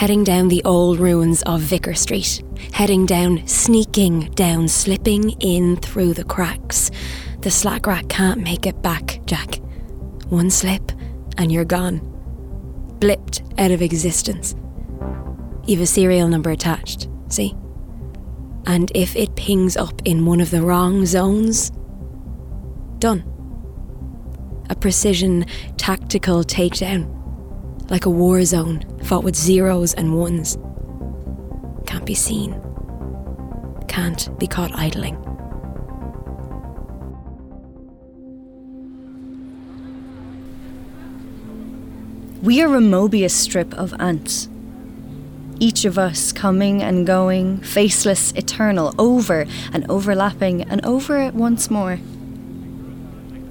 heading down the old ruins of Vicar Street, heading down, sneaking down, slipping in through the cracks. The slack rat can't make it back, Jack. One slip and you're gone. Blipped out of existence. You've a serial number attached, see? And if it pings up in one of the wrong zones, done. A precision, tactical takedown like a war zone fought with zeros and ones. Can't be seen. Can't be caught idling. We are a Mobius strip of ants. Each of us coming and going, faceless, eternal, over and overlapping, and over it once more.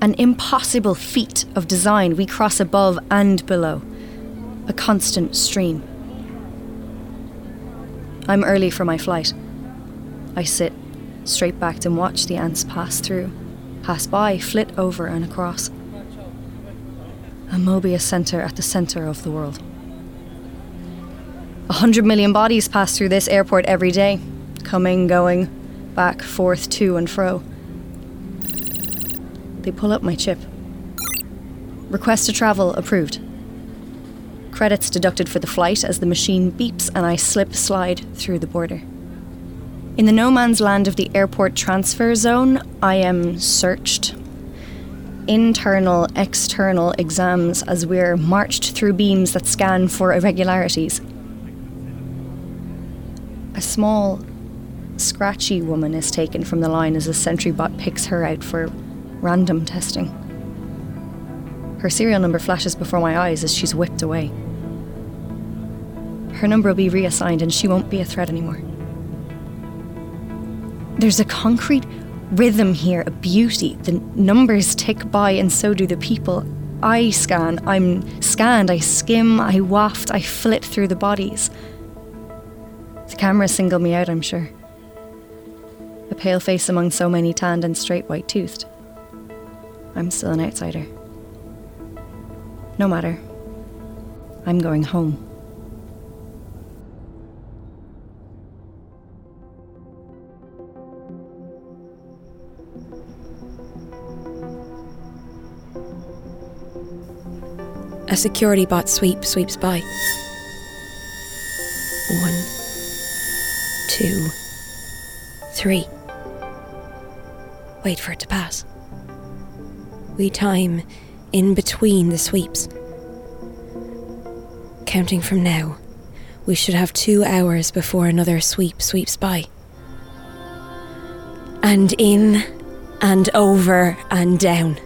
An impossible feat of design we cross above and below a constant stream. I'm early for my flight. I sit, straight backed, and watch the ants pass through, pass by, flit over and across. A Mobius centre at the centre of the world. A hundred million bodies pass through this airport every day, coming, going, back, forth, to and fro. They pull up my chip. Request to travel approved. Credits deducted for the flight as the machine beeps and I slip slide through the border. In the no man's land of the airport transfer zone, I am searched. Internal, external exams as we're marched through beams that scan for irregularities. A small, scratchy woman is taken from the line as a sentry bot picks her out for random testing. Her serial number flashes before my eyes as she's whipped away her number will be reassigned and she won't be a threat anymore. There's a concrete rhythm here, a beauty. The numbers tick by and so do the people. I scan, I'm scanned, I skim, I waft, I flit through the bodies. The cameras single me out, I'm sure. A pale face among so many tanned and straight white toothed. I'm still an outsider. No matter. I'm going home. A security bot sweep sweeps by. One, two, three. Wait for it to pass. We time in between the sweeps. Counting from now, we should have two hours before another sweep sweeps by. And in and over and down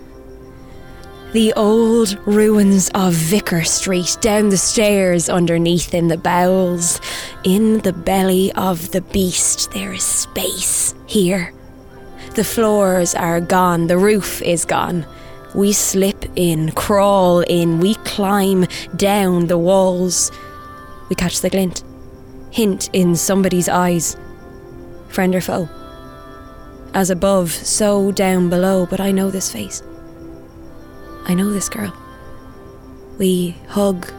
the old ruins of Vicar Street, down the stairs underneath in the bowels. In the belly of the beast, there is space here. The floors are gone, the roof is gone. We slip in, crawl in, we climb down the walls. We catch the glint, hint in somebody's eyes. Friend or foe? As above, so down below, but I know this face. I know this girl. We hug.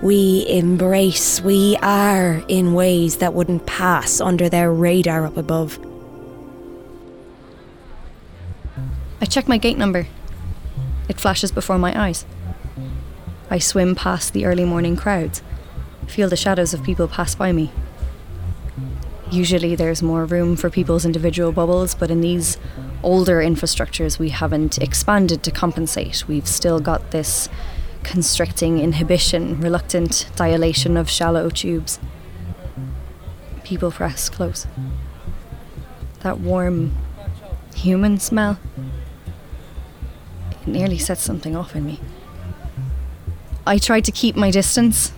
We embrace. We are in ways that wouldn't pass under their radar up above. I check my gate number. It flashes before my eyes. I swim past the early morning crowds, feel the shadows of people pass by me. Usually there's more room for people's individual bubbles, but in these older infrastructures, we haven't expanded to compensate. We've still got this constricting inhibition, reluctant dilation of shallow tubes. People press close. That warm human smell, it nearly sets something off in me. I tried to keep my distance,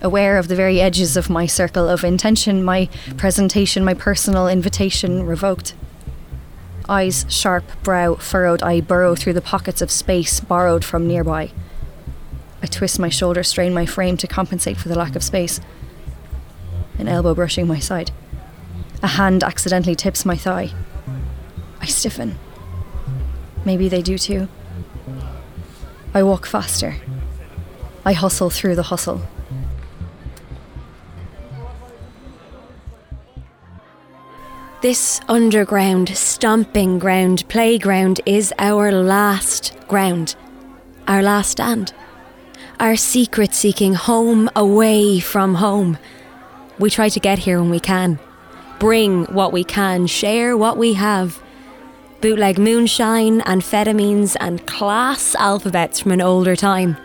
aware of the very edges of my circle of intention, my presentation, my personal invitation revoked. Eyes sharp, brow furrowed, I burrow through the pockets of space borrowed from nearby. I twist my shoulder, strain my frame to compensate for the lack of space. An elbow brushing my side. A hand accidentally tips my thigh. I stiffen. Maybe they do too. I walk faster. I hustle through the hustle. This underground, stomping ground, playground is our last ground, our last stand, our secret seeking home away from home. We try to get here when we can, bring what we can, share what we have. Bootleg moonshine, amphetamines, and class alphabets from an older time.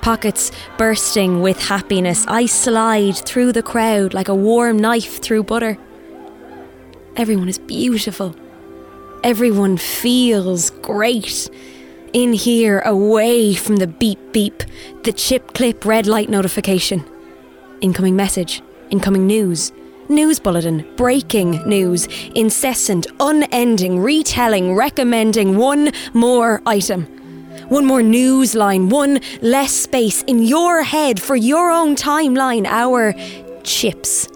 Pockets bursting with happiness, I slide through the crowd like a warm knife through butter. Everyone is beautiful. Everyone feels great. In here, away from the beep beep, the chip clip red light notification. Incoming message, incoming news, news bulletin, breaking news, incessant, unending, retelling, recommending one more item. One more news line, one less space in your head for your own timeline, our chips.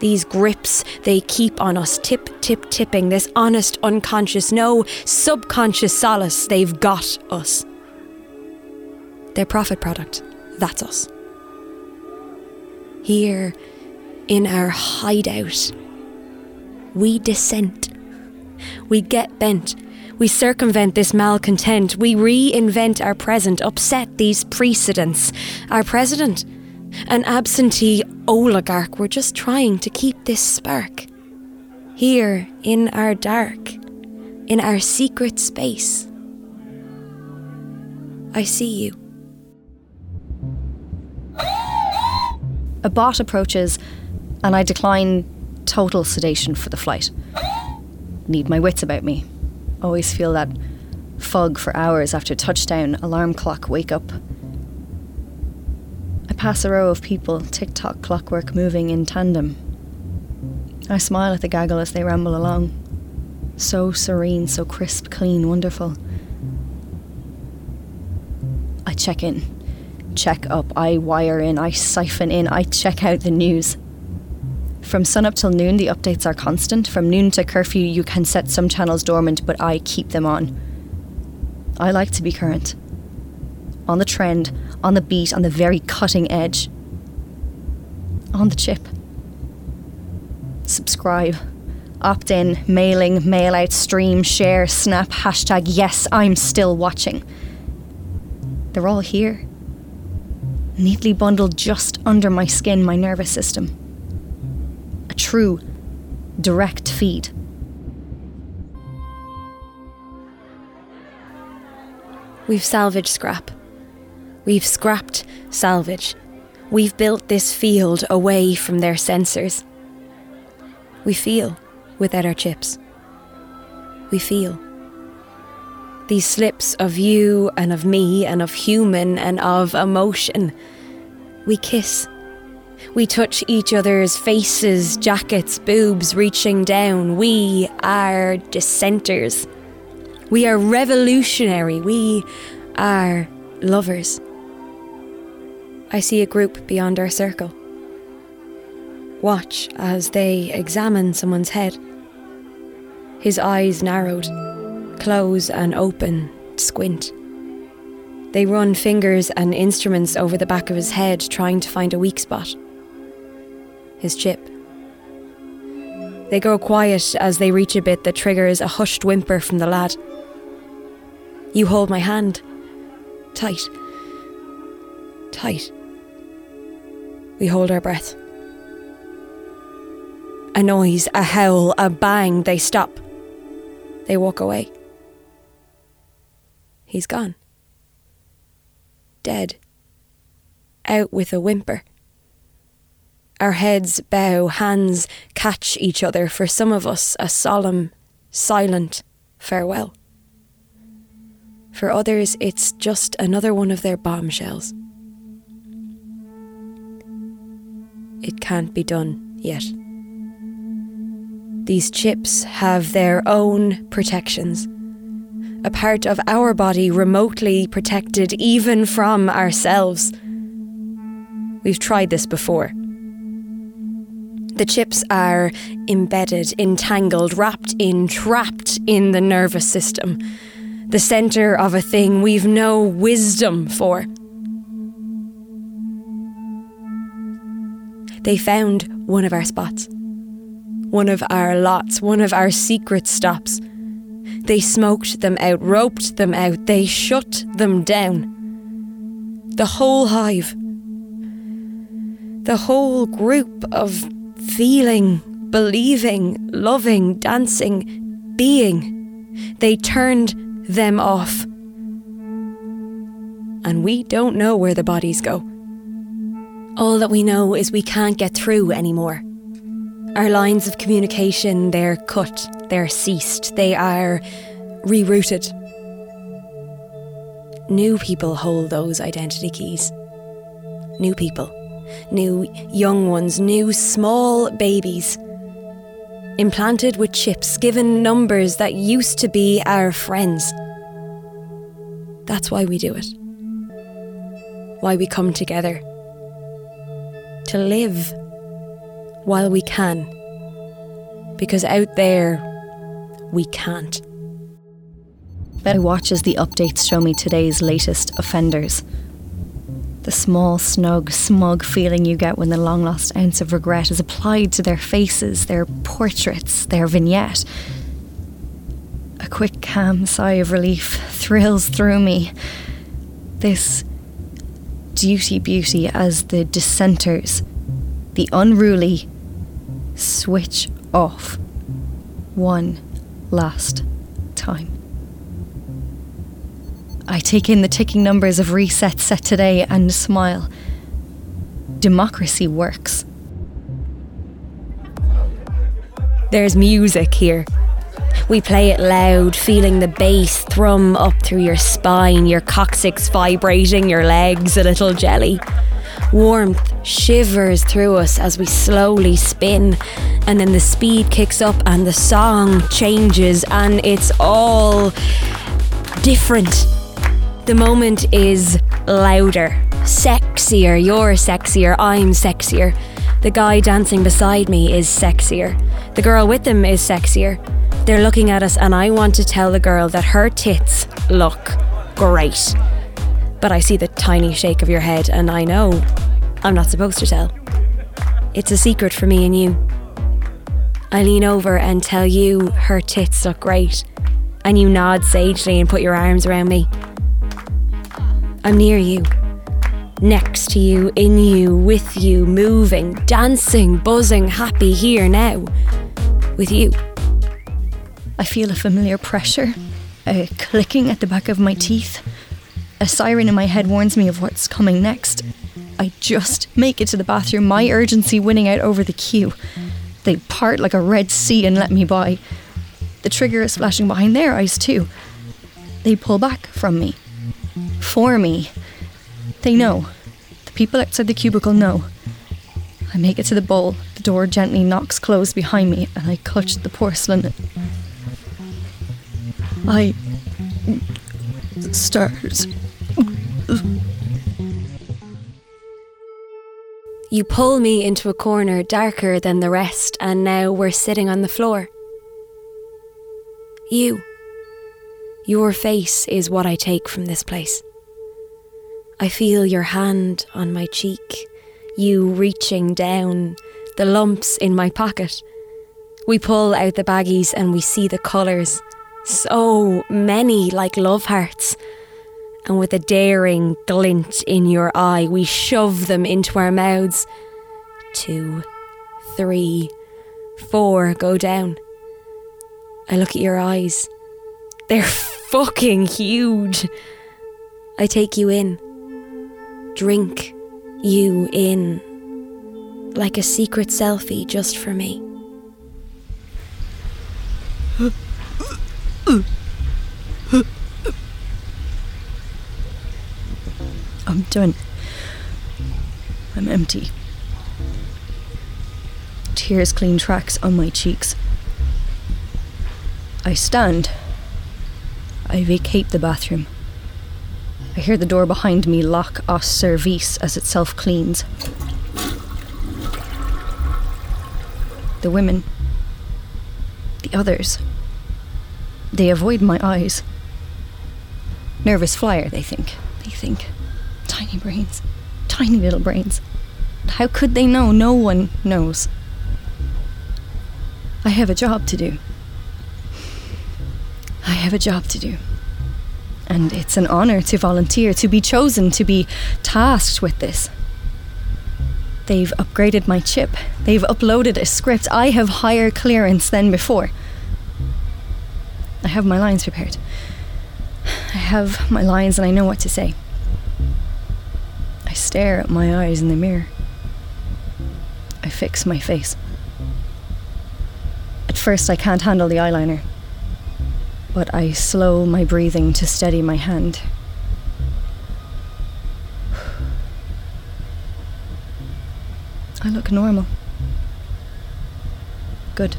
These grips they keep on us, tip, tip, tipping, this honest, unconscious, no subconscious solace, they've got us. Their profit product, that's us. Here, in our hideout, we dissent. We get bent. We circumvent this malcontent. We reinvent our present, upset these precedents. Our president, an absentee oligarch, we're just trying to keep this spark. Here in our dark, in our secret space. I see you. A bot approaches, and I decline total sedation for the flight. Need my wits about me. Always feel that fog for hours after touchdown, alarm clock wake up. I pass a row of people, tick tock clockwork moving in tandem. I smile at the gaggle as they ramble along. So serene, so crisp, clean, wonderful. I check in, check up, I wire in, I siphon in, I check out the news. From sunup till noon, the updates are constant. From noon to curfew, you can set some channels dormant, but I keep them on. I like to be current. On the trend, on the beat, on the very cutting edge. On the chip. Subscribe. Opt in, mailing, mail out, stream, share, snap, hashtag yes, I'm still watching. They're all here. Neatly bundled just under my skin, my nervous system. A true, direct feed. We've salvaged scrap. We've scrapped salvage. We've built this field away from their sensors. We feel without our chips. We feel. These slips of you and of me and of human and of emotion. We kiss. We touch each other's faces, jackets, boobs reaching down. We are dissenters. We are revolutionary. We are lovers. I see a group beyond our circle. Watch as they examine someone's head. His eyes narrowed, close and open, squint. They run fingers and instruments over the back of his head, trying to find a weak spot. His chip. They grow quiet as they reach a bit that triggers a hushed whimper from the lad. You hold my hand. Tight. Tight. We hold our breath. A noise, a howl, a bang, they stop. They walk away. He's gone. Dead. Out with a whimper. Our heads bow, hands catch each other, for some of us, a solemn, silent farewell. For others, it's just another one of their bombshells. It can't be done yet. These chips have their own protections. A part of our body remotely protected even from ourselves. We've tried this before. The chips are embedded, entangled, wrapped in, trapped in the nervous system, the centre of a thing we've no wisdom for. They found one of our spots, one of our lots, one of our secret stops. They smoked them out, roped them out, they shut them down. The whole hive, the whole group of feeling, believing, loving, dancing, being. They turned them off. And we don't know where the bodies go. All that we know is we can't get through anymore. Our lines of communication, they're cut, they're ceased, they are rerouted. New people hold those identity keys. New people new young ones, new small babies. Implanted with chips, given numbers that used to be our friends. That's why we do it. Why we come together. To live while we can. Because out there, we can't. I watch as the updates show me today's latest offenders. The small, snug, smug feeling you get when the long lost ounce of regret is applied to their faces, their portraits, their vignette. A quick, calm sigh of relief thrills through me. This duty beauty as the dissenters, the unruly, switch off one last time. I take in the ticking numbers of resets set today and smile. Democracy works. There's music here. We play it loud, feeling the bass thrum up through your spine, your coccyx vibrating, your legs a little jelly. Warmth shivers through us as we slowly spin, and then the speed kicks up and the song changes, and it's all different. The moment is louder, sexier. You're sexier, I'm sexier. The guy dancing beside me is sexier. The girl with them is sexier. They're looking at us, and I want to tell the girl that her tits look great. But I see the tiny shake of your head, and I know I'm not supposed to tell. It's a secret for me and you. I lean over and tell you her tits look great, and you nod sagely and put your arms around me. I'm near you, next to you, in you, with you, moving, dancing, buzzing, happy here now, with you. I feel a familiar pressure, a clicking at the back of my teeth. A siren in my head warns me of what's coming next. I just make it to the bathroom, my urgency winning out over the queue. They part like a red sea and let me by. The trigger is flashing behind their eyes, too. They pull back from me, for me. They know. The people outside the cubicle know. I make it to the bowl. The door gently knocks closed behind me, and I clutch the porcelain. I start. You pull me into a corner darker than the rest, and now we're sitting on the floor. You. Your face is what I take from this place. I feel your hand on my cheek, you reaching down, the lumps in my pocket. We pull out the baggies and we see the colours. So many like love hearts. And with a daring glint in your eye, we shove them into our mouths. Two, three, four go down. I look at your eyes. They're fucking huge. I take you in, drink you in, like a secret selfie just for me. I'm done. I'm empty. Tears clean tracks on my cheeks. I stand. I vacate the bathroom. I hear the door behind me lock os service as it self cleans. The women, the others, they avoid my eyes. Nervous flyer, they think. They think. Tiny brains. Tiny little brains. How could they know? No one knows. I have a job to do. I have a job to do. And it's an honour to volunteer, to be chosen, to be tasked with this. They've upgraded my chip. They've uploaded a script. I have higher clearance than before. I have my lines prepared. I have my lines and I know what to say. I stare at my eyes in the mirror. I fix my face. At first, I can't handle the eyeliner, but I slow my breathing to steady my hand. I look normal. Good.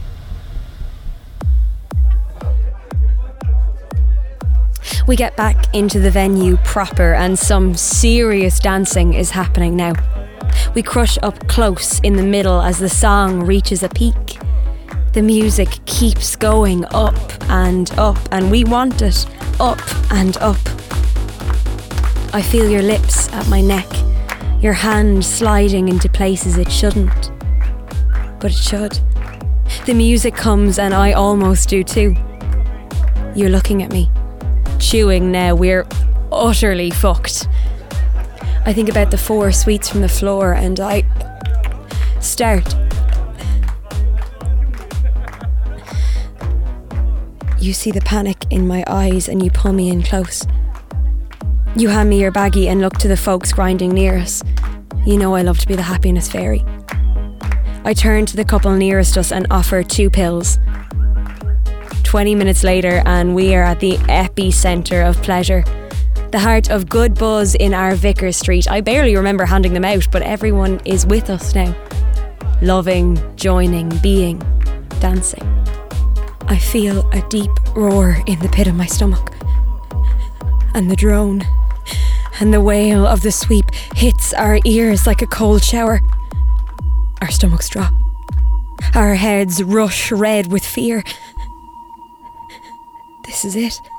We get back into the venue proper, and some serious dancing is happening now. We crush up close in the middle as the song reaches a peak. The music keeps going up and up, and we want it up and up. I feel your lips at my neck, your hand sliding into places it shouldn't. But it should. The music comes, and I almost do too. You're looking at me, chewing now. We're utterly fucked. I think about the four sweets from the floor and I start. You see the panic in my eyes and you pull me in close. You hand me your baggie and look to the folks grinding near us. You know I love to be the happiness fairy. I turn to the couple nearest us and offer two pills. 20 minutes later, and we are at the epicenter of pleasure the heart of good buzz in our Vicar Street. I barely remember handing them out, but everyone is with us now. Loving, joining, being, dancing. I feel a deep roar in the pit of my stomach. And the drone and the wail of the sweep hits our ears like a cold shower. Our stomachs drop. Our heads rush red with fear. This is it.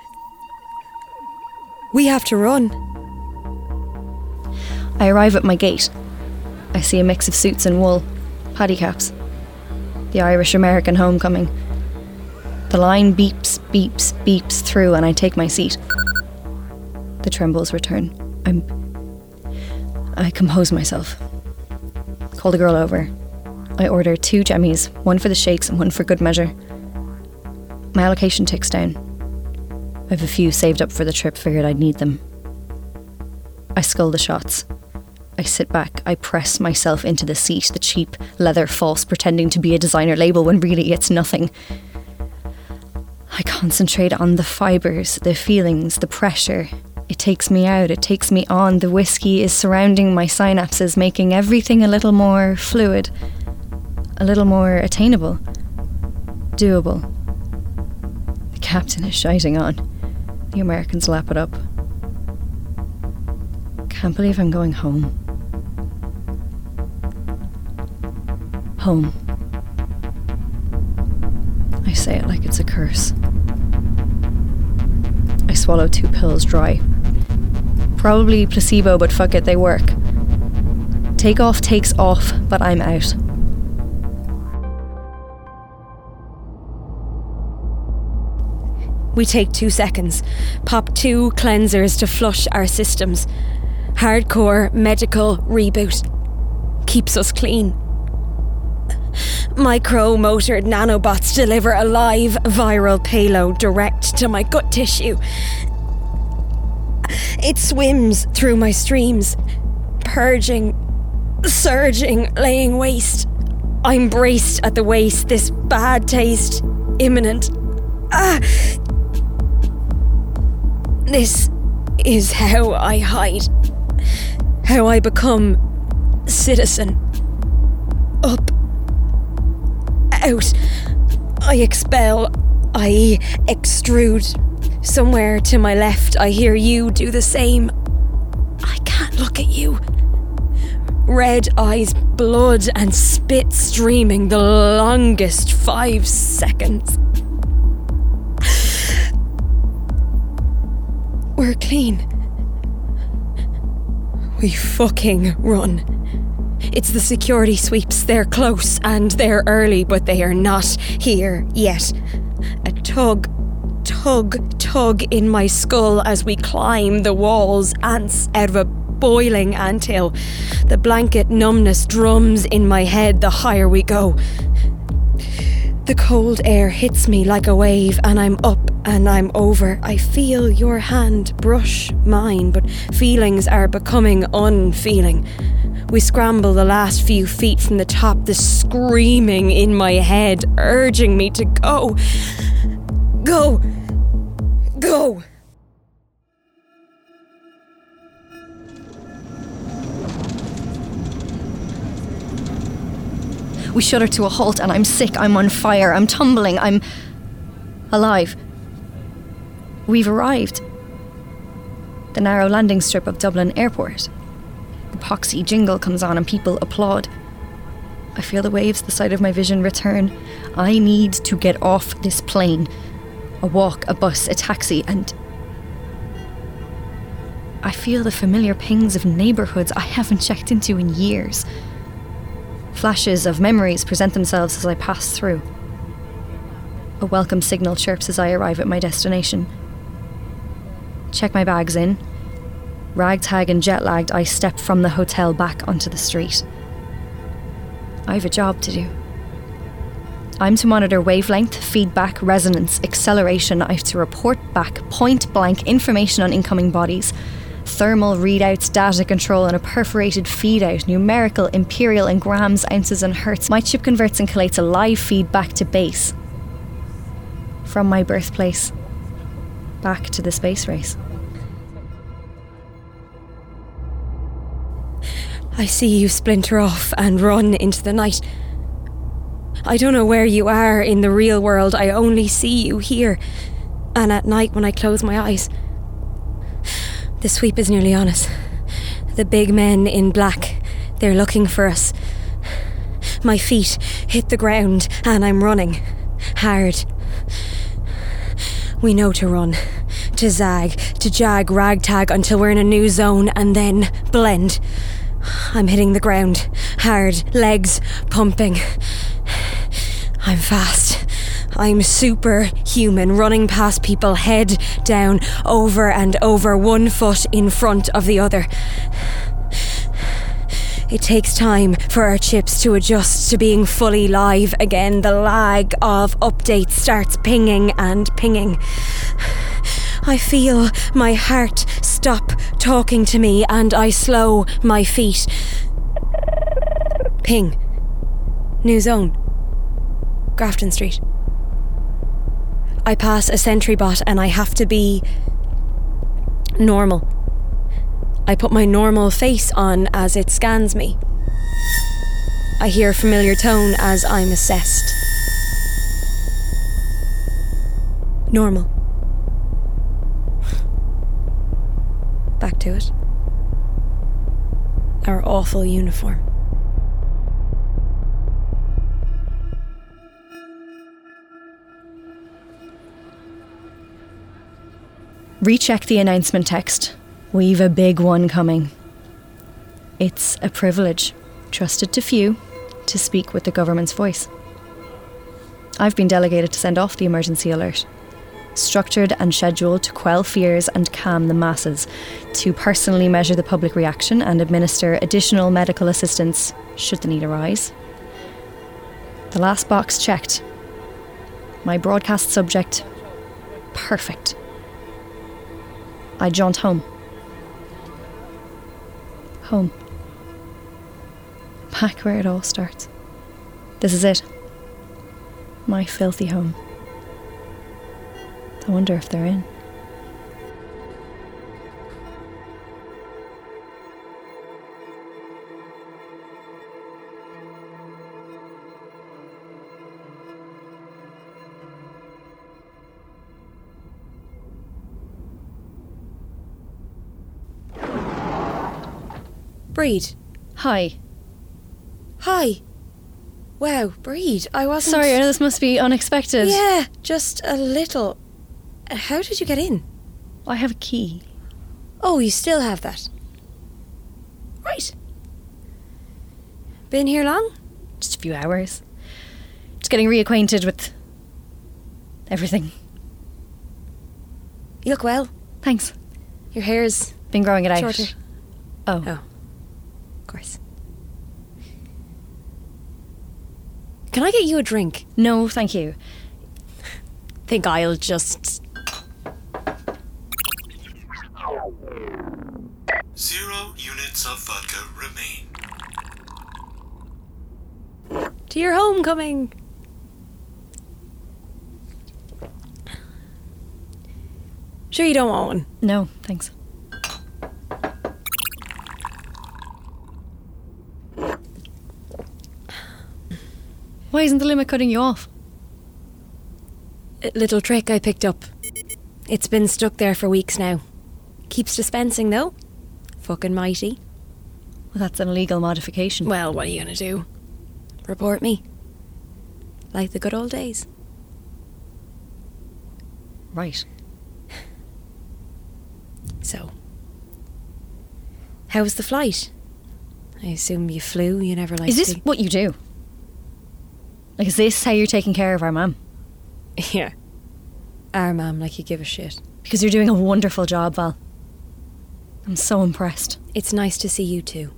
We have to run. I arrive at my gate. I see a mix of suits and wool, paddy caps. The Irish American homecoming. The line beeps, beeps, beeps through, and I take my seat. The trembles return. I'm. I compose myself. Call the girl over. I order two jemmies, one for the shakes and one for good measure. My allocation ticks down. I have a few saved up for the trip, figured I'd need them. I scull the shots. I sit back, I press myself into the seat, the cheap leather false pretending to be a designer label when really it's nothing. I concentrate on the fibres, the feelings, the pressure. It takes me out, it takes me on. The whiskey is surrounding my synapses, making everything a little more fluid, a little more attainable, doable. The captain is shouting on. The Americans lap it up. Can't believe I'm going home. Home. I say it like it's a curse. I swallow two pills dry. Probably placebo, but fuck it, they work. Take off takes off, but I'm out. We take two seconds, pop two cleansers to flush our systems. Hardcore medical reboot keeps us clean. Micro motored nanobots deliver a live viral payload direct to my gut tissue. It swims through my streams, purging, surging, laying waste. I'm braced at the waist, this bad taste imminent. Ah, this is how I hide. How I become citizen. Up out. I expel. I extrude. Somewhere to my left, I hear you do the same. I can't look at you. Red eyes, blood, and spit streaming the longest five seconds. We're clean. We fucking run. It's the security sweeps. They're close and they're early, but they are not here yet. A tug, tug, tug in my skull as we climb the walls, ants out of a boiling anthill. The blanket numbness drums in my head the higher we go. The cold air hits me like a wave, and I'm up and I'm over. I feel your hand brush mine, but feelings are becoming unfeeling. We scramble the last few feet from the top, the screaming in my head, urging me to go. Go! Go! We shudder to a halt, and I'm sick, I'm on fire, I'm tumbling, I'm alive. We've arrived. The narrow landing strip of Dublin Airport The poxy jingle comes on and people applaud. I feel the waves the side of my vision return. I need to get off this plane. A walk, a bus, a taxi, and. I feel the familiar pings of neighbourhoods I haven't checked into in years. Flashes of memories present themselves as I pass through. A welcome signal chirps as I arrive at my destination. Check my bags in, Ragtag and jet lagged, I step from the hotel back onto the street. I have a job to do. I'm to monitor wavelength, feedback, resonance, acceleration. I have to report back point blank information on incoming bodies, thermal readouts, data control, and a perforated feed out, numerical, imperial, in grams, ounces, and hertz. My chip converts and collates a live feedback to base. From my birthplace back to the space race. I see you splinter off and run into the night. I don't know where you are in the real world, I only see you here. And at night when I close my eyes. The sweep is nearly on us. The big men in black, they're looking for us. My feet hit the ground and I'm running. Hard. We know to run, to zag, to jag, ragtag until we're in a new zone and then blend. I'm hitting the ground, hard, legs pumping. I'm fast. I'm superhuman, running past people head down, over and over, one foot in front of the other. It takes time for our chips to adjust to being fully live again. The lag of updates starts pinging and pinging. I feel my heart stop talking to me and I slow my feet. Ping. New zone. Grafton Street. I pass a sentry bot and I have to be normal. I put my normal face on as it scans me. I hear a familiar tone as I'm assessed. Normal. Back to it. Our awful uniform. Recheck the announcement text. We've a big one coming. It's a privilege, trusted to few, to speak with the government's voice. I've been delegated to send off the emergency alert structured and scheduled to quell fears and calm the masses, to personally measure the public reaction and administer additional medical assistance should the need arise. The last box checked. My broadcast subject perfect. I jaunt home. Home. Back where it all starts. This is it. My filthy home. I wonder if they're in. Breed. Hi. Hi. Wow, Breed. I wasn't. Sorry, I know this must be unexpected. Yeah, just a little. Uh, How did you get in? I have a key. Oh, you still have that. Right. Been here long? Just a few hours. Just getting reacquainted with everything. You look well. Thanks. Your hair's Been growing it out. shorter. Oh. Oh. Of course. Can I get you a drink? No, thank you. Think I'll just. Zero units of vodka remain. To your homecoming! Sure, you don't want one. No, thanks. Why isn't the limit cutting you off? A little trick I picked up. It's been stuck there for weeks now. Keeps dispensing though. Fucking mighty. Well, that's an illegal modification. Well, what are you gonna do? Report me. Like the good old days. Right. So. How was the flight? I assume you flew, you never liked Is this to- what you do? Like, is this how you're taking care of our mum? Yeah. Our mum, like you give a shit. Because you're doing a wonderful job, Val. I'm so impressed. It's nice to see you too.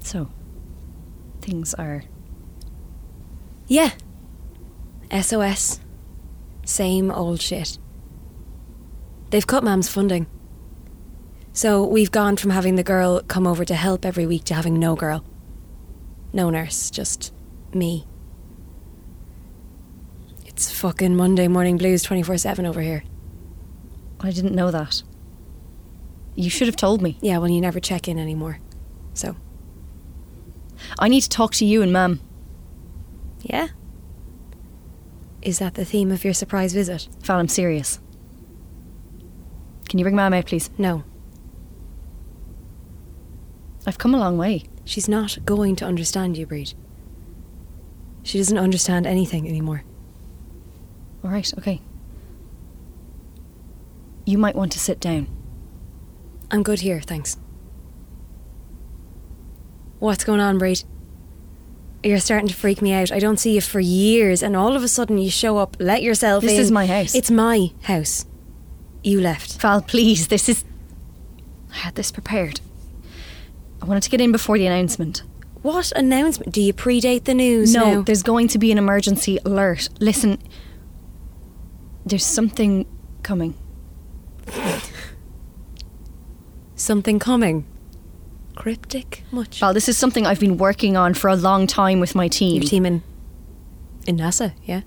So, things are. Yeah. SOS. Same old shit. They've cut Mam's funding. So we've gone from having the girl come over to help every week to having no girl. No nurse, just me. It's fucking Monday morning blues 24 7 over here. I didn't know that. You should have told me. Yeah, well, you never check in anymore. So, I need to talk to you and Mum. yeah. Is that the theme of your surprise visit? Val, I'm serious. Can you bring Mum out, please? No, I've come a long way. She's not going to understand you, Breed. She doesn't understand anything anymore. All right, okay. You might want to sit down. I'm good here, thanks. What's going on, Breed? You're starting to freak me out. I don't see you for years, and all of a sudden you show up, let yourself This in. This is my house. It's my house. You left. Val, please, this is. I had this prepared. I wanted to get in before the announcement. What announcement? Do you predate the news? No, now? there's going to be an emergency alert. Listen, there's something coming. something coming. Cryptic? Much. Well, this is something I've been working on for a long time with my team. Your team in in NASA, yeah.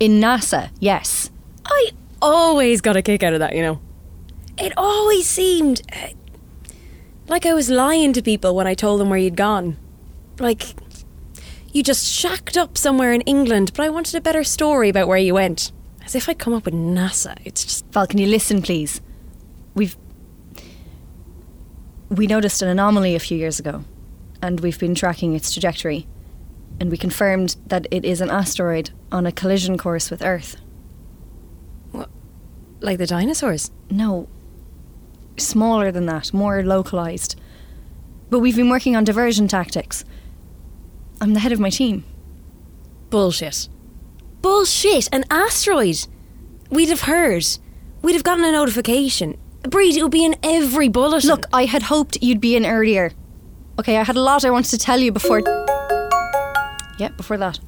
In NASA, yes. I always got a kick out of that, you know. It always seemed uh, like I was lying to people when I told them where you'd gone. Like you just shacked up somewhere in England, but I wanted a better story about where you went. As if I'd come up with NASA. It's just Val, can you listen, please? We've. We noticed an anomaly a few years ago, and we've been tracking its trajectory. And we confirmed that it is an asteroid on a collision course with Earth. What? like the dinosaurs. No, smaller than that, more localized. But we've been working on diversion tactics. I'm the head of my team. Bullshit. Bullshit! An asteroid! We'd have heard. We'd have gotten a notification. Breed, it would be in every bulletin. Look, I had hoped you'd be in earlier. Okay, I had a lot I wanted to tell you before. Yeah, before that.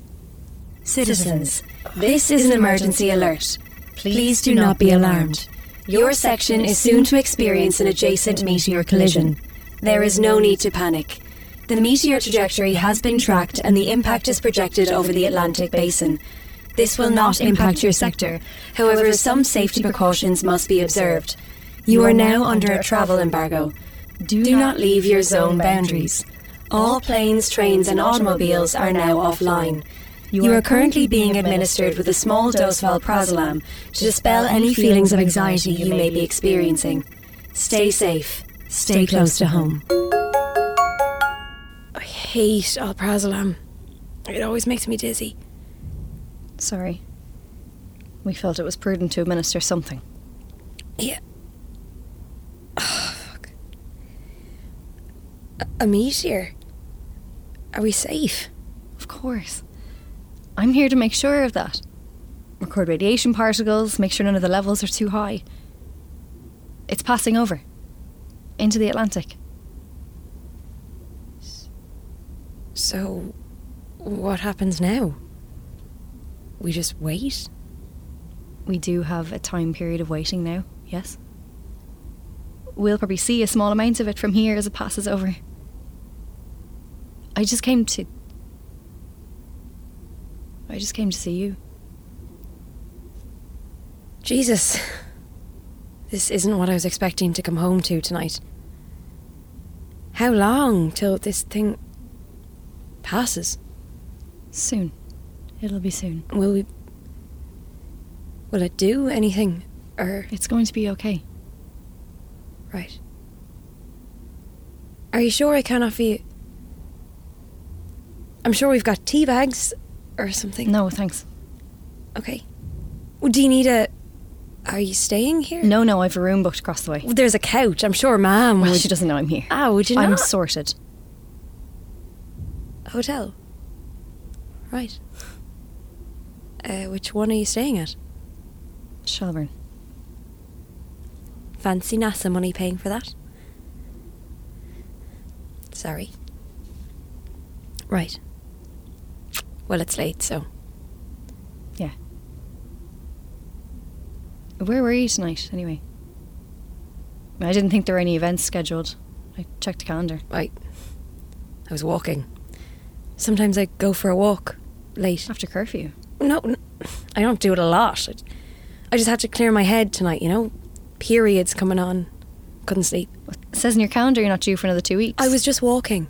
Citizens, this is an emergency alert. Please do not be alarmed. Your section is soon to experience an adjacent meteor collision. There is no need to panic. The meteor trajectory has been tracked and the impact is projected over the Atlantic basin. This will not impact your sector. However, some safety precautions must be observed. You are now under a travel embargo. Do not leave your zone boundaries. All planes, trains, and automobiles are now offline. You are currently being administered with a small dose of alprazolam to dispel any feelings of anxiety you may be experiencing. Stay safe. stay close to home. I hate alprazolam. It always makes me dizzy. Sorry. We felt it was prudent to administer something. Yeah. Oh, fuck. A, a meteor? Are we safe? Of course. I'm here to make sure of that. Record radiation particles, make sure none of the levels are too high. It's passing over into the Atlantic. So, what happens now? We just wait? We do have a time period of waiting now, yes? We'll probably see a small amount of it from here as it passes over. I just came to. I just came to see you. Jesus. This isn't what I was expecting to come home to tonight. How long till this thing passes? Soon. It'll be soon. Will we. Will it do anything? Or. It's going to be okay. Right. Are you sure I can't offer you. I'm sure we've got tea bags or something. No, thanks. Okay. Well, Do you need a. Are you staying here? No, no, I've a room booked across the way. Well, There's a couch. I'm sure Mum. Well, she doesn't know I'm here. Ah, would you know? I'm not? sorted. Hotel. Right. Uh, which one are you staying at? Shelbourne. Fancy NASA money paying for that? Sorry. Right. Well, it's late, so. Yeah. Where were you tonight, anyway? I didn't think there were any events scheduled. I checked the calendar. I. I was walking. Sometimes I go for a walk late. After curfew. No, I don't do it a lot. I, I just had to clear my head tonight, you know? Periods coming on. Couldn't sleep. It says in your calendar you're not due for another two weeks. I was just walking.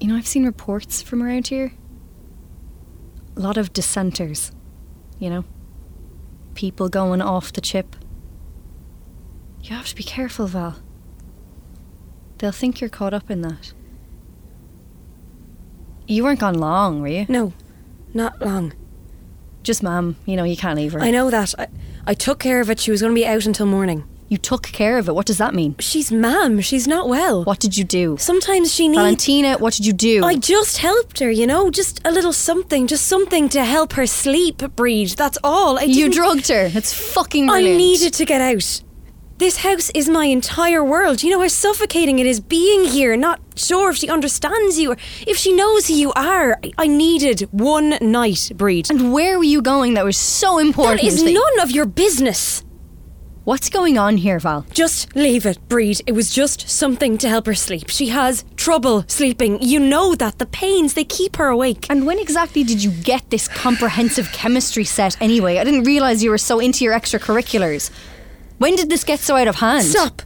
You know, I've seen reports from around here. A lot of dissenters, you know? People going off the chip. You have to be careful, Val. They'll think you're caught up in that. You weren't gone long, were you? No, not long. Just Mam, you know, you can't leave her. I know that. I, I took care of it. She was going to be out until morning. You took care of it. What does that mean? She's Mam. She's not well. What did you do? Sometimes she needs. Valentina, what did you do? I just helped her, you know, just a little something, just something to help her sleep, breed. That's all. I you drugged her. It's fucking brilliant. I needed to get out. This house is my entire world. You know how suffocating it is being here, not sure if she understands you or if she knows who you are. I, I needed one night, Breed. And where were you going that was so important? That is that- none of your business. What's going on here, Val? Just leave it, Breed. It was just something to help her sleep. She has trouble sleeping. You know that. The pains, they keep her awake. And when exactly did you get this comprehensive chemistry set anyway? I didn't realise you were so into your extracurriculars. When did this get so out of hand? Stop.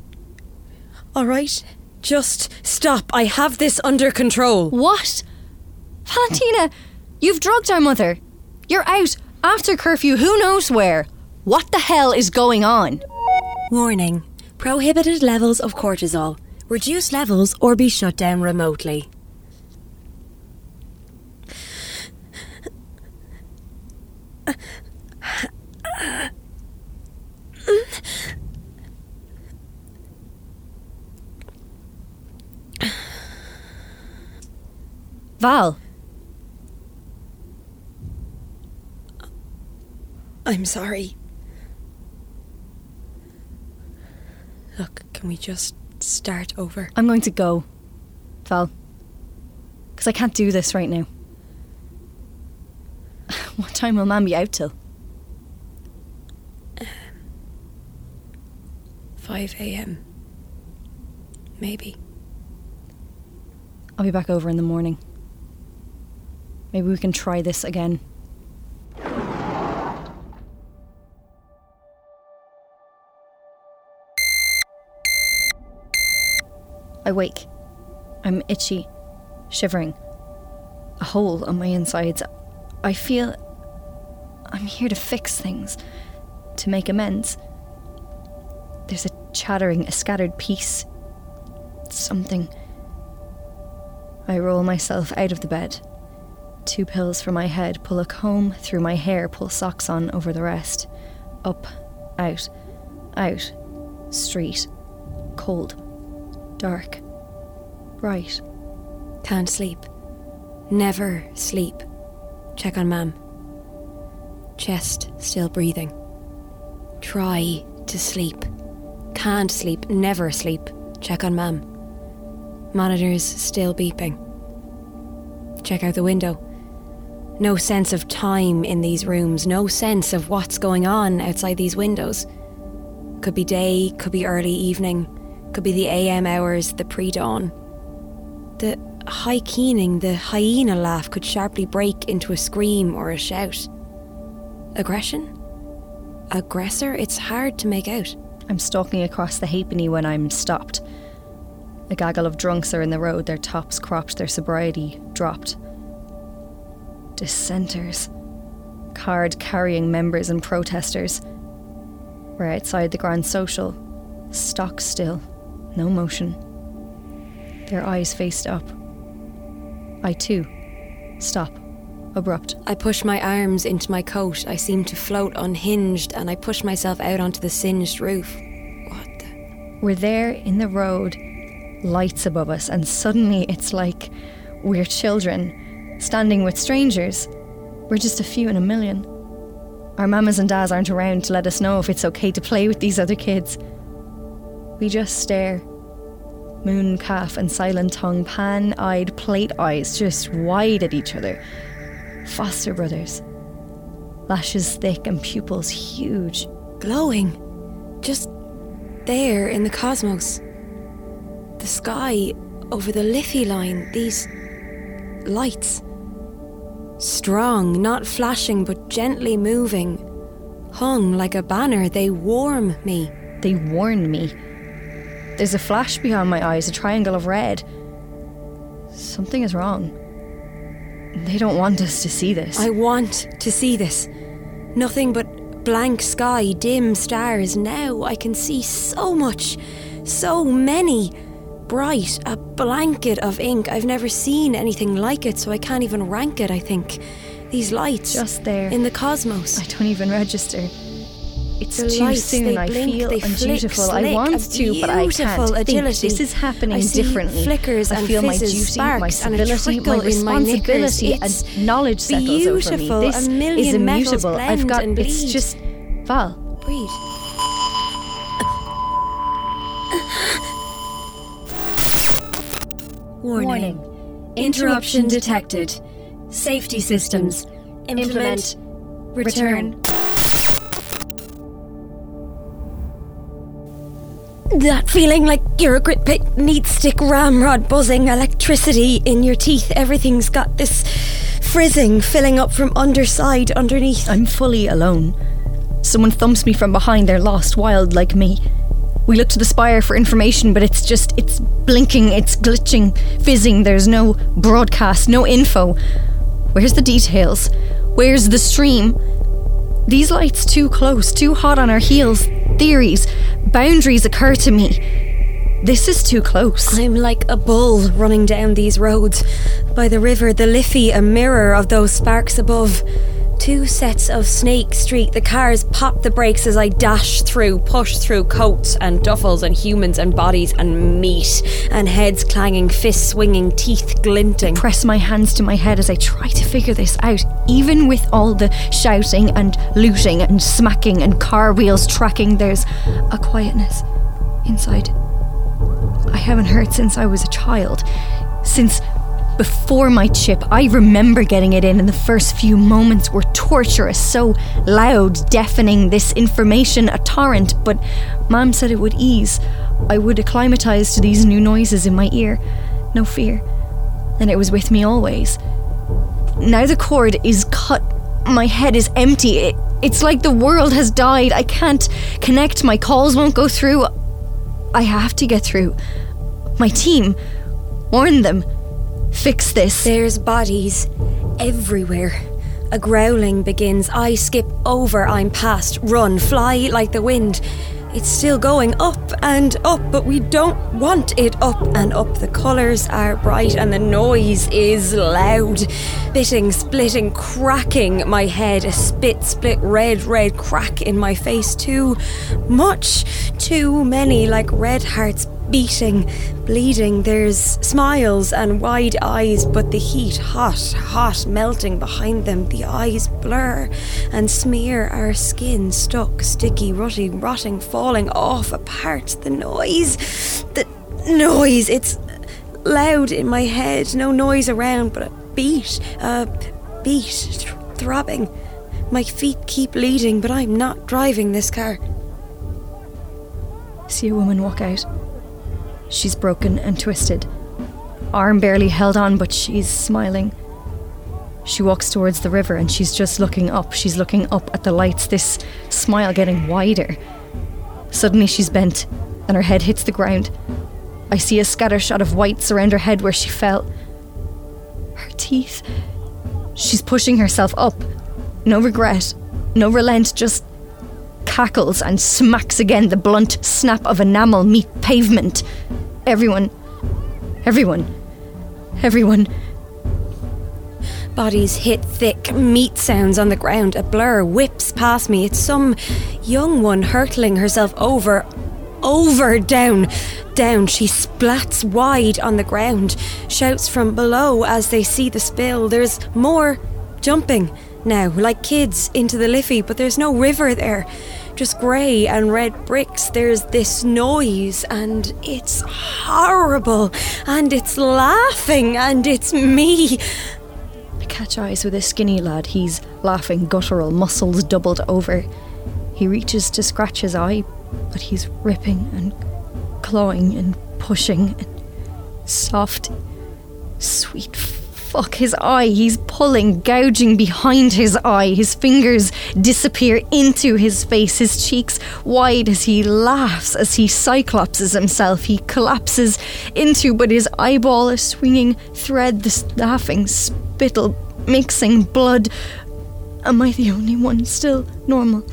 All right? Just stop. I have this under control. What? Valentina, you've drugged our mother. You're out after curfew, who knows where. What the hell is going on? Warning prohibited levels of cortisol. Reduce levels or be shut down remotely. Val, I'm sorry. Look, can we just start over? I'm going to go. Val. Because I can't do this right now. What time will Mam be out till? Um, 5 a.m. Maybe. I'll be back over in the morning. Maybe we can try this again. I wake. I'm itchy, shivering, a hole on my insides. I feel I'm here to fix things, to make amends. There's a chattering, a scattered piece. Something. I roll myself out of the bed. Two pills for my head, pull a comb through my hair, pull socks on over the rest. Up, out, out, street, cold, dark, bright. Can't sleep. Never sleep. Check on Mam. Chest still breathing. Try to sleep. Can't sleep. Never sleep. Check on Mam. Monitors still beeping. Check out the window. No sense of time in these rooms, no sense of what's going on outside these windows. Could be day, could be early evening, could be the AM hours, the pre dawn. The high keening, the hyena laugh could sharply break into a scream or a shout. Aggression? Aggressor? It's hard to make out. I'm stalking across the halfpenny when I'm stopped. A gaggle of drunks are in the road, their tops cropped, their sobriety dropped. Dissenters. Card carrying members and protesters. We're outside the Grand Social. Stock still. No motion. Their eyes faced up. I too. Stop. Abrupt. I push my arms into my coat. I seem to float unhinged, and I push myself out onto the singed roof. What the? We're there in the road, lights above us, and suddenly it's like we're children standing with strangers. We're just a few in a million. Our mamas and dads aren't around to let us know if it's okay to play with these other kids. We just stare. Moon, calf, and silent tongue, pan eyed plate eyes just wide at each other. Foster brothers. Lashes thick and pupils huge. Glowing. Just there in the cosmos. The sky over the Liffey line, these lights. Strong, not flashing, but gently moving. Hung like a banner, they warm me. They warn me. There's a flash behind my eyes, a triangle of red. Something is wrong. They don't want us to see this. I want to see this. Nothing but blank sky, dim stars. Now I can see so much, so many. Bright, a blanket of ink. I've never seen anything like it, so I can't even rank it, I think. These lights. Just there. In the cosmos. I don't even register. It's The too lights, soon. they I blink, feel they flick, undutiful. I want to, but I can't. Think. This is happening I see differently. flickers I and feel my fizzes, duty, my and a civility, my my responsibility, and knowledge settles over me. beautiful. This A million is immutable. I've got. and It's just Val. Breathe. Warning. Interruption detected. Safety systems. Implement. Return. That feeling like you're a grit pit, neat stick ramrod buzzing, electricity in your teeth. Everything's got this frizzing filling up from underside underneath. I'm fully alone. Someone thumps me from behind. They're lost, wild like me. We look to the spire for information, but it's just, it's blinking, it's glitching, fizzing. There's no broadcast, no info. Where's the details? Where's the stream? These lights too close, too hot on our heels. Theories, boundaries occur to me. This is too close. I'm like a bull running down these roads. By the river, the Liffey, a mirror of those sparks above. Two sets of Snake Street. The cars pop the brakes as I dash through, push through coats and duffels and humans and bodies and meat and heads clanging, fists swinging, teeth glinting. press my hands to my head as I try to figure this out, even with all the shouting and looting and smacking and car wheels tracking, there's a quietness inside. I haven't heard since I was a child. Since before my chip, I remember getting it in, and the first few moments were torturous, so loud, deafening, this information a torrent. But Mom said it would ease. I would acclimatise to these new noises in my ear. No fear and it was with me always. Now the cord is cut, my head is empty. It, it's like the world has died. I can't connect, my calls won't go through. I have to get through. My team, warn them, fix this. There's bodies everywhere. A growling begins. I skip over, I'm past. Run, fly like the wind. It's still going up and up, but we don't want it up and up. The colours are bright and the noise is loud. Bitting, splitting, cracking my head. A spit, split, red, red crack in my face. Too much, too many, like red hearts beating, bleeding. There's smiles and wide eyes, but the heat hot, hot, melting behind them. The eyes blur and smear our skin, stuck, sticky, rutty, rotting, falling off apart. The noise, the noise, it's loud in my head. No noise around, but a beat, a beat, throbbing. My feet keep leading, but I'm not driving this car. See a woman walk out. She's broken and twisted. Arm barely held on, but she's smiling. She walks towards the river and she's just looking up. She's looking up at the lights, this smile getting wider. Suddenly she's bent and her head hits the ground. I see a scatter shot of whites around her head where she fell. Her teeth. She's pushing herself up. No regret, no relent, just cackles and smacks again the blunt snap of enamel meet pavement. Everyone, everyone, everyone. Bodies hit thick, meat sounds on the ground. A blur whips past me. It's some young one hurtling herself over, over, down, down. She splats wide on the ground. Shouts from below as they see the spill. There's more jumping now, like kids into the Liffey, but there's no river there just grey and red bricks. There's this noise, and it's horrible, and it's laughing, and it's me. I catch eyes with a skinny lad. He's laughing guttural, muscles doubled over. He reaches to scratch his eye, but he's ripping and clawing and pushing and soft, sweet fuck his eye. He's pulling, gouging behind his eye. His fingers disappear into his face, his cheeks wide as he laughs, as he cyclopses himself. He collapses into, but his eyeball is swinging thread, the laughing spittle, mixing blood. Am I the only one still normal?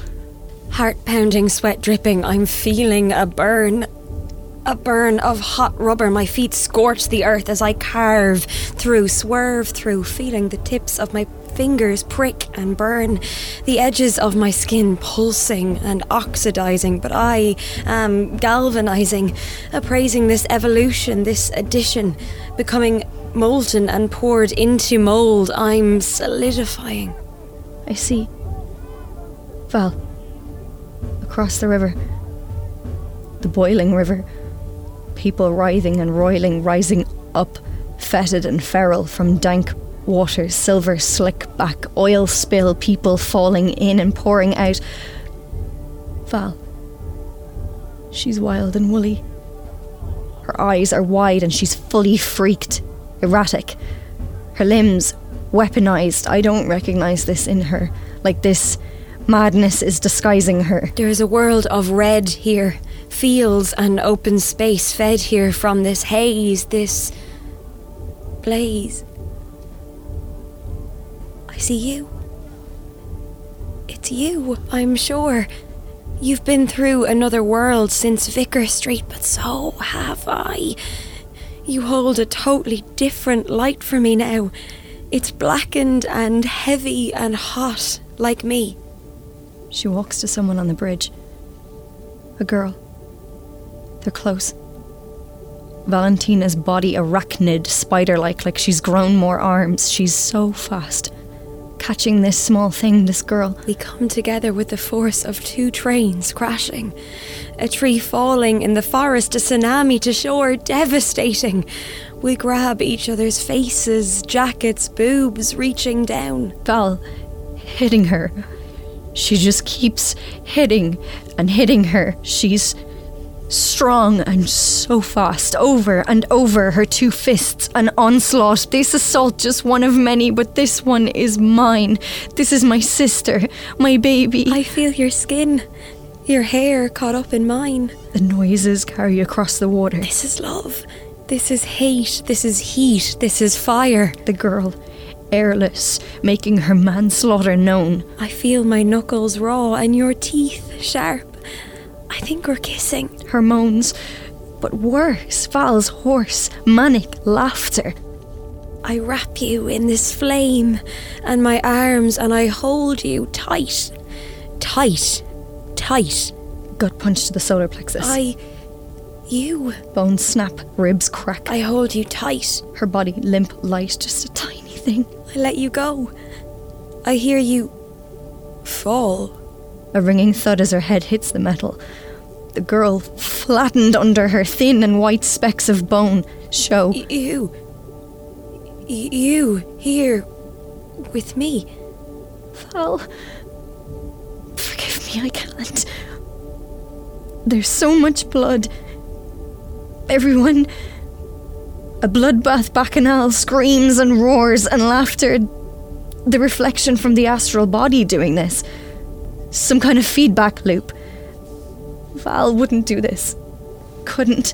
Heart pounding, sweat dripping. I'm feeling a burn. A burn of hot rubber. My feet scorch the earth as I carve through, swerve through, feeling the tips of my fingers prick and burn, the edges of my skin pulsing and oxidizing, but I am galvanizing, appraising this evolution, this addition, becoming molten and poured into mold. I'm solidifying. I see. Val. Across the river. The boiling river people writhing and roiling, rising up, fetid and feral from dank water, silver slick back, oil spill, people falling in and pouring out. Val. She's wild and woolly. Her eyes are wide and she's fully freaked, erratic. Her limbs weaponized. I don't recognize this in her. Like this madness is disguising her. There's a world of red here fields and open space fed here from this haze, this blaze. I see you. It's you, I'm sure. You've been through another world since Vicar Street, but so have I. You hold a totally different light for me now. It's blackened and heavy and hot, like me. She walks to someone on the bridge. A girl. They're close. Valentina's body arachnid, spider like, like she's grown more arms. She's so fast. Catching this small thing, this girl. We come together with the force of two trains crashing. A tree falling in the forest, a tsunami to shore, devastating. We grab each other's faces, jackets, boobs, reaching down. Val, hitting her. She just keeps hitting and hitting her. She's strong and so fast, over and over her two fists, an onslaught. This assault just one of many, but this one is mine. This is my sister, my baby. I feel your skin, your hair caught up in mine. The noises carry across the water. This is love. This is hate. This is heat. This is fire. The girl, airless, making her manslaughter known. I feel my knuckles raw and your teeth sharp. I think we're kissing. Her moans, but worse, Val's hoarse, manic laughter. I wrap you in this flame and my arms and I hold you tight. Tight. Tight. Gut punch to the solar plexus. I. You. Bones snap, ribs crack. I hold you tight. Her body limp, light, just a tiny thing. I let you go. I hear you. fall. A ringing thud as her head hits the metal. The girl, flattened under her thin and white specks of bone, show. You. You here with me. Val. Forgive me, I can't. There's so much blood. Everyone. A bloodbath bacchanal screams and roars and laughter. The reflection from the astral body doing this. Some kind of feedback loop. Val wouldn't do this. Couldn't.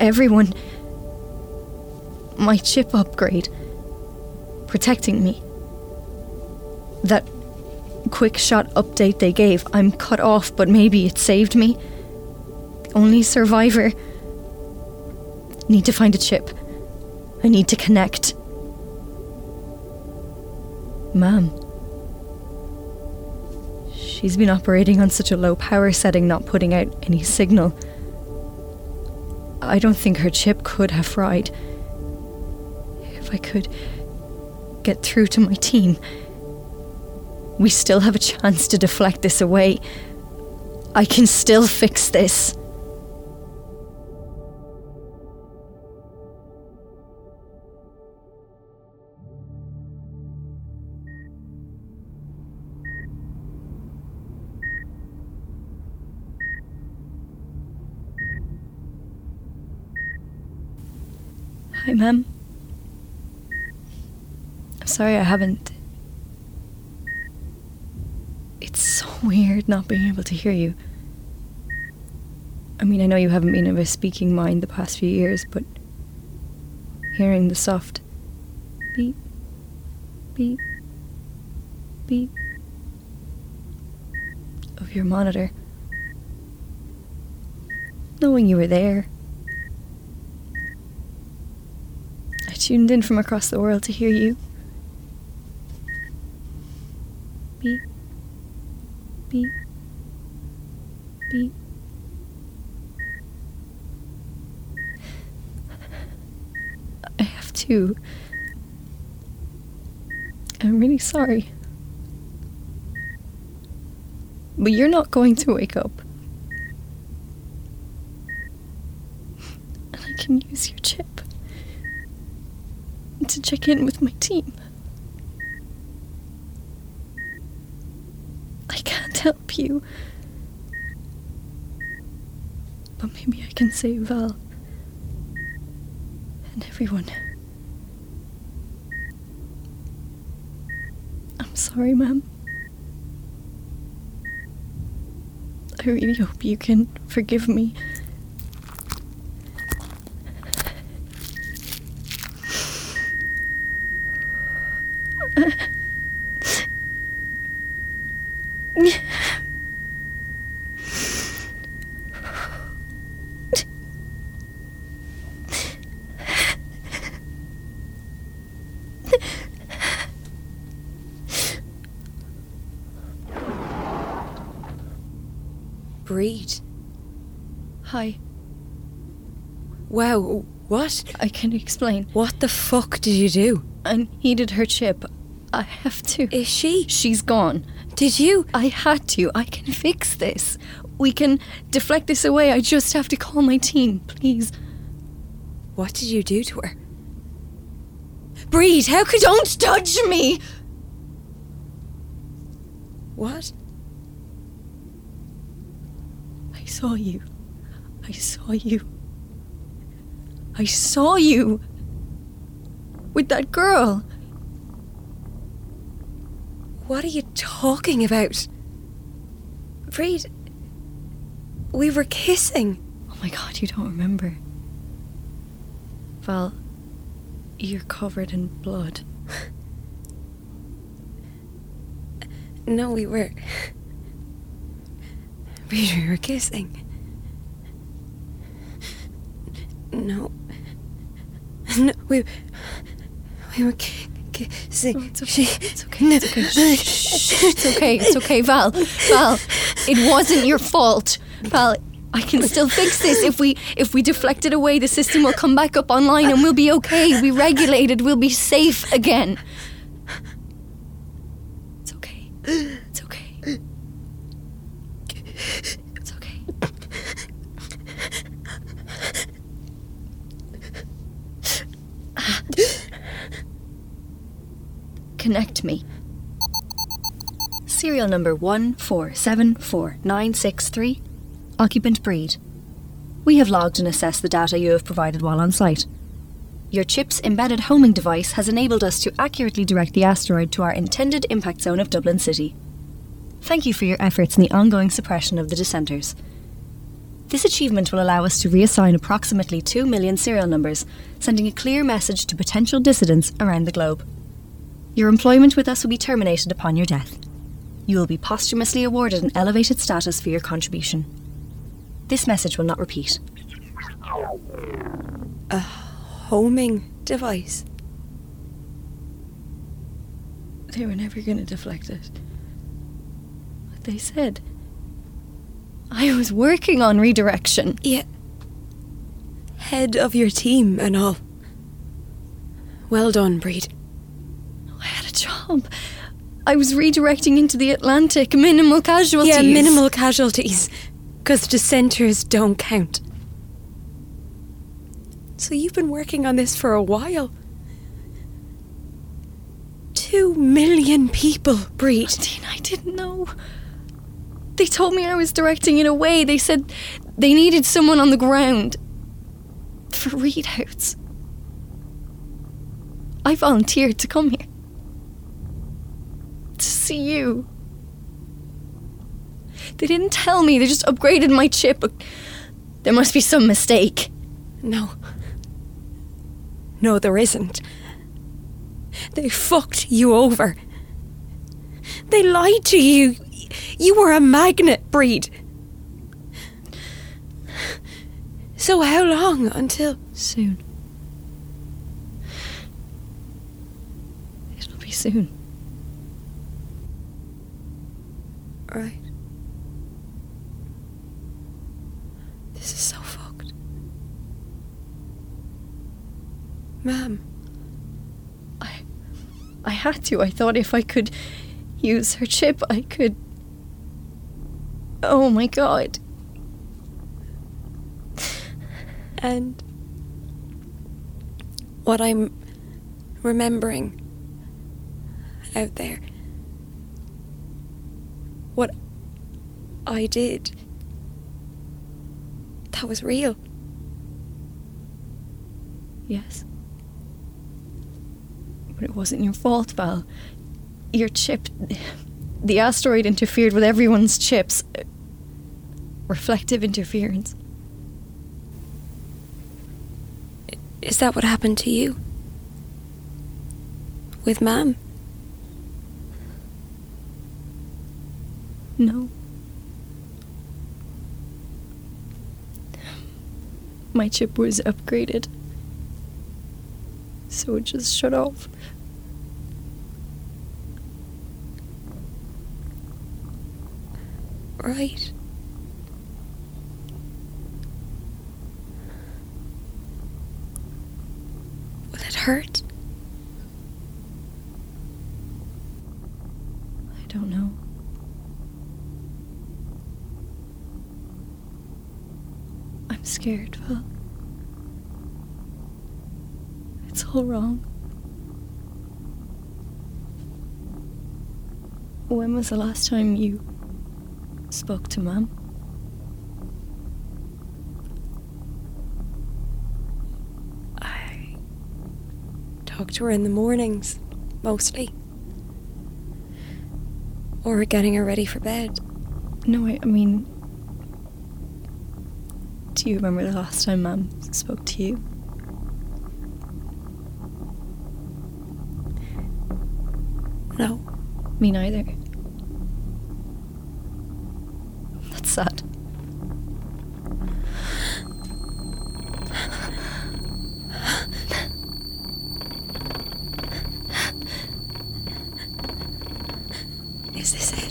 Everyone. My chip upgrade. Protecting me. That quick shot update they gave, I'm cut off, but maybe it saved me. The only survivor. Need to find a chip. I need to connect. Mam. She's been operating on such a low power setting, not putting out any signal. I don't think her chip could have fried. If I could get through to my team, we still have a chance to deflect this away. I can still fix this. Hi, Mam. I'm sorry I haven't. It's so weird not being able to hear you. I mean, I know you haven't been of a speaking mind the past few years, but hearing the soft beep, beep, beep of your monitor, knowing you were there. I tuned in from across the world to hear you. Beep, beep, beep. I have to. I'm really sorry. But you're not going to wake up. And I can use your chip to check in with my team. I can't help you. But maybe I can save Val. And everyone. I'm sorry, Mam. I really hope you can forgive me. Breed. Hi, What? I can explain. What the fuck did you do? I needed her chip. I have to. Is she? She's gone. Did you? I had to. I can fix this. We can deflect this away. I just have to call my team, please. What did you do to her? Breed, how could Don't touch me! What? I saw you. I saw you. I saw you. With that girl. What are you talking about? Breed, we were kissing. Oh my god, you don't remember. Val, you're covered in blood. No, we were. Breed, we were kissing. No. No, we. We were ki- kissing. Oh, it's okay. It's okay. It's okay. Shh. It's okay. It's okay, Val. Val, it wasn't your fault. Val, I can still fix this. If we if we deflect it away, the system will come back up online and we'll be okay. We regulated. We'll be safe again. It's okay. It's okay. It's okay. Connect me. Serial number 1474963. Occupant breed. We have logged and assessed the data you have provided while on site. Your chip's embedded homing device has enabled us to accurately direct the asteroid to our intended impact zone of Dublin City. Thank you for your efforts in the ongoing suppression of the dissenters. This achievement will allow us to reassign approximately 2 million serial numbers, sending a clear message to potential dissidents around the globe. Your employment with us will be terminated upon your death. You will be posthumously awarded an elevated status for your contribution. This message will not repeat. A homing device. They were never going to deflect it. But they said. I was working on redirection. Yeah. Head of your team and all. Well done, Breed. I job. I was redirecting into the Atlantic. Minimal casualties. Yeah, minimal casualties. Because dissenters don't count. So you've been working on this for a while. Two million people, Breed. Dean, I didn't know. They told me I was directing it away. They said they needed someone on the ground for readouts. I volunteered to come here. To see you. They didn't tell me, they just upgraded my chip. There must be some mistake. No. No, there isn't. They fucked you over. They lied to you. You were a magnet breed. So, how long until. Soon. It'll be soon. Right. This is so fucked. Mam. I I had to. I thought if I could use her chip, I could Oh my god. And what I'm remembering out there, what I did, that was real. Yes. But it wasn't your fault, Val. Your chip. The asteroid interfered with everyone's chips. Reflective interference. Is that what happened to you? With Mam? No. My chip was upgraded. So it just shut off. Right. Will it hurt? I don't know. I'm scared, Val. It's all wrong. When was the last time you spoke to Mum? I talk to her in the mornings, mostly. Or getting her ready for bed. No, I, I mean. Do you remember the last time Mum spoke to you? No. Me neither. That's sad. Is this it?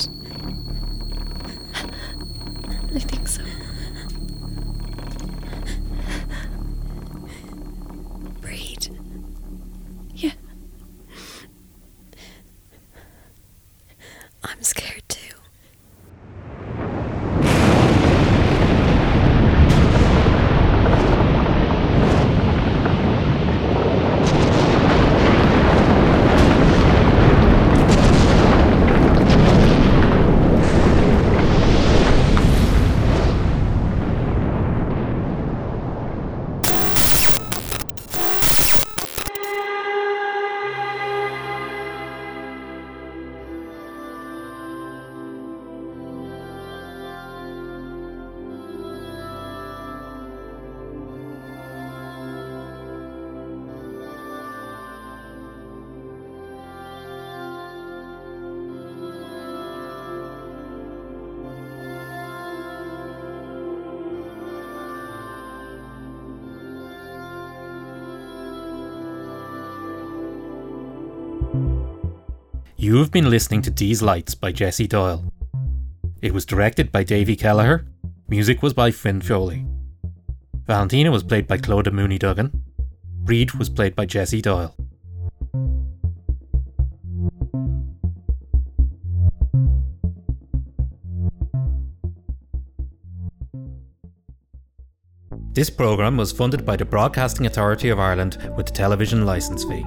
Have been listening to These Lights by Jessie Doyle. It was directed by Davy Kelleher. Music was by Finn Foley. Valentina was played by Clodagh Mooney Duggan. Breed was played by Jessie Doyle. This programme was funded by the Broadcasting Authority of Ireland with the television licence fee.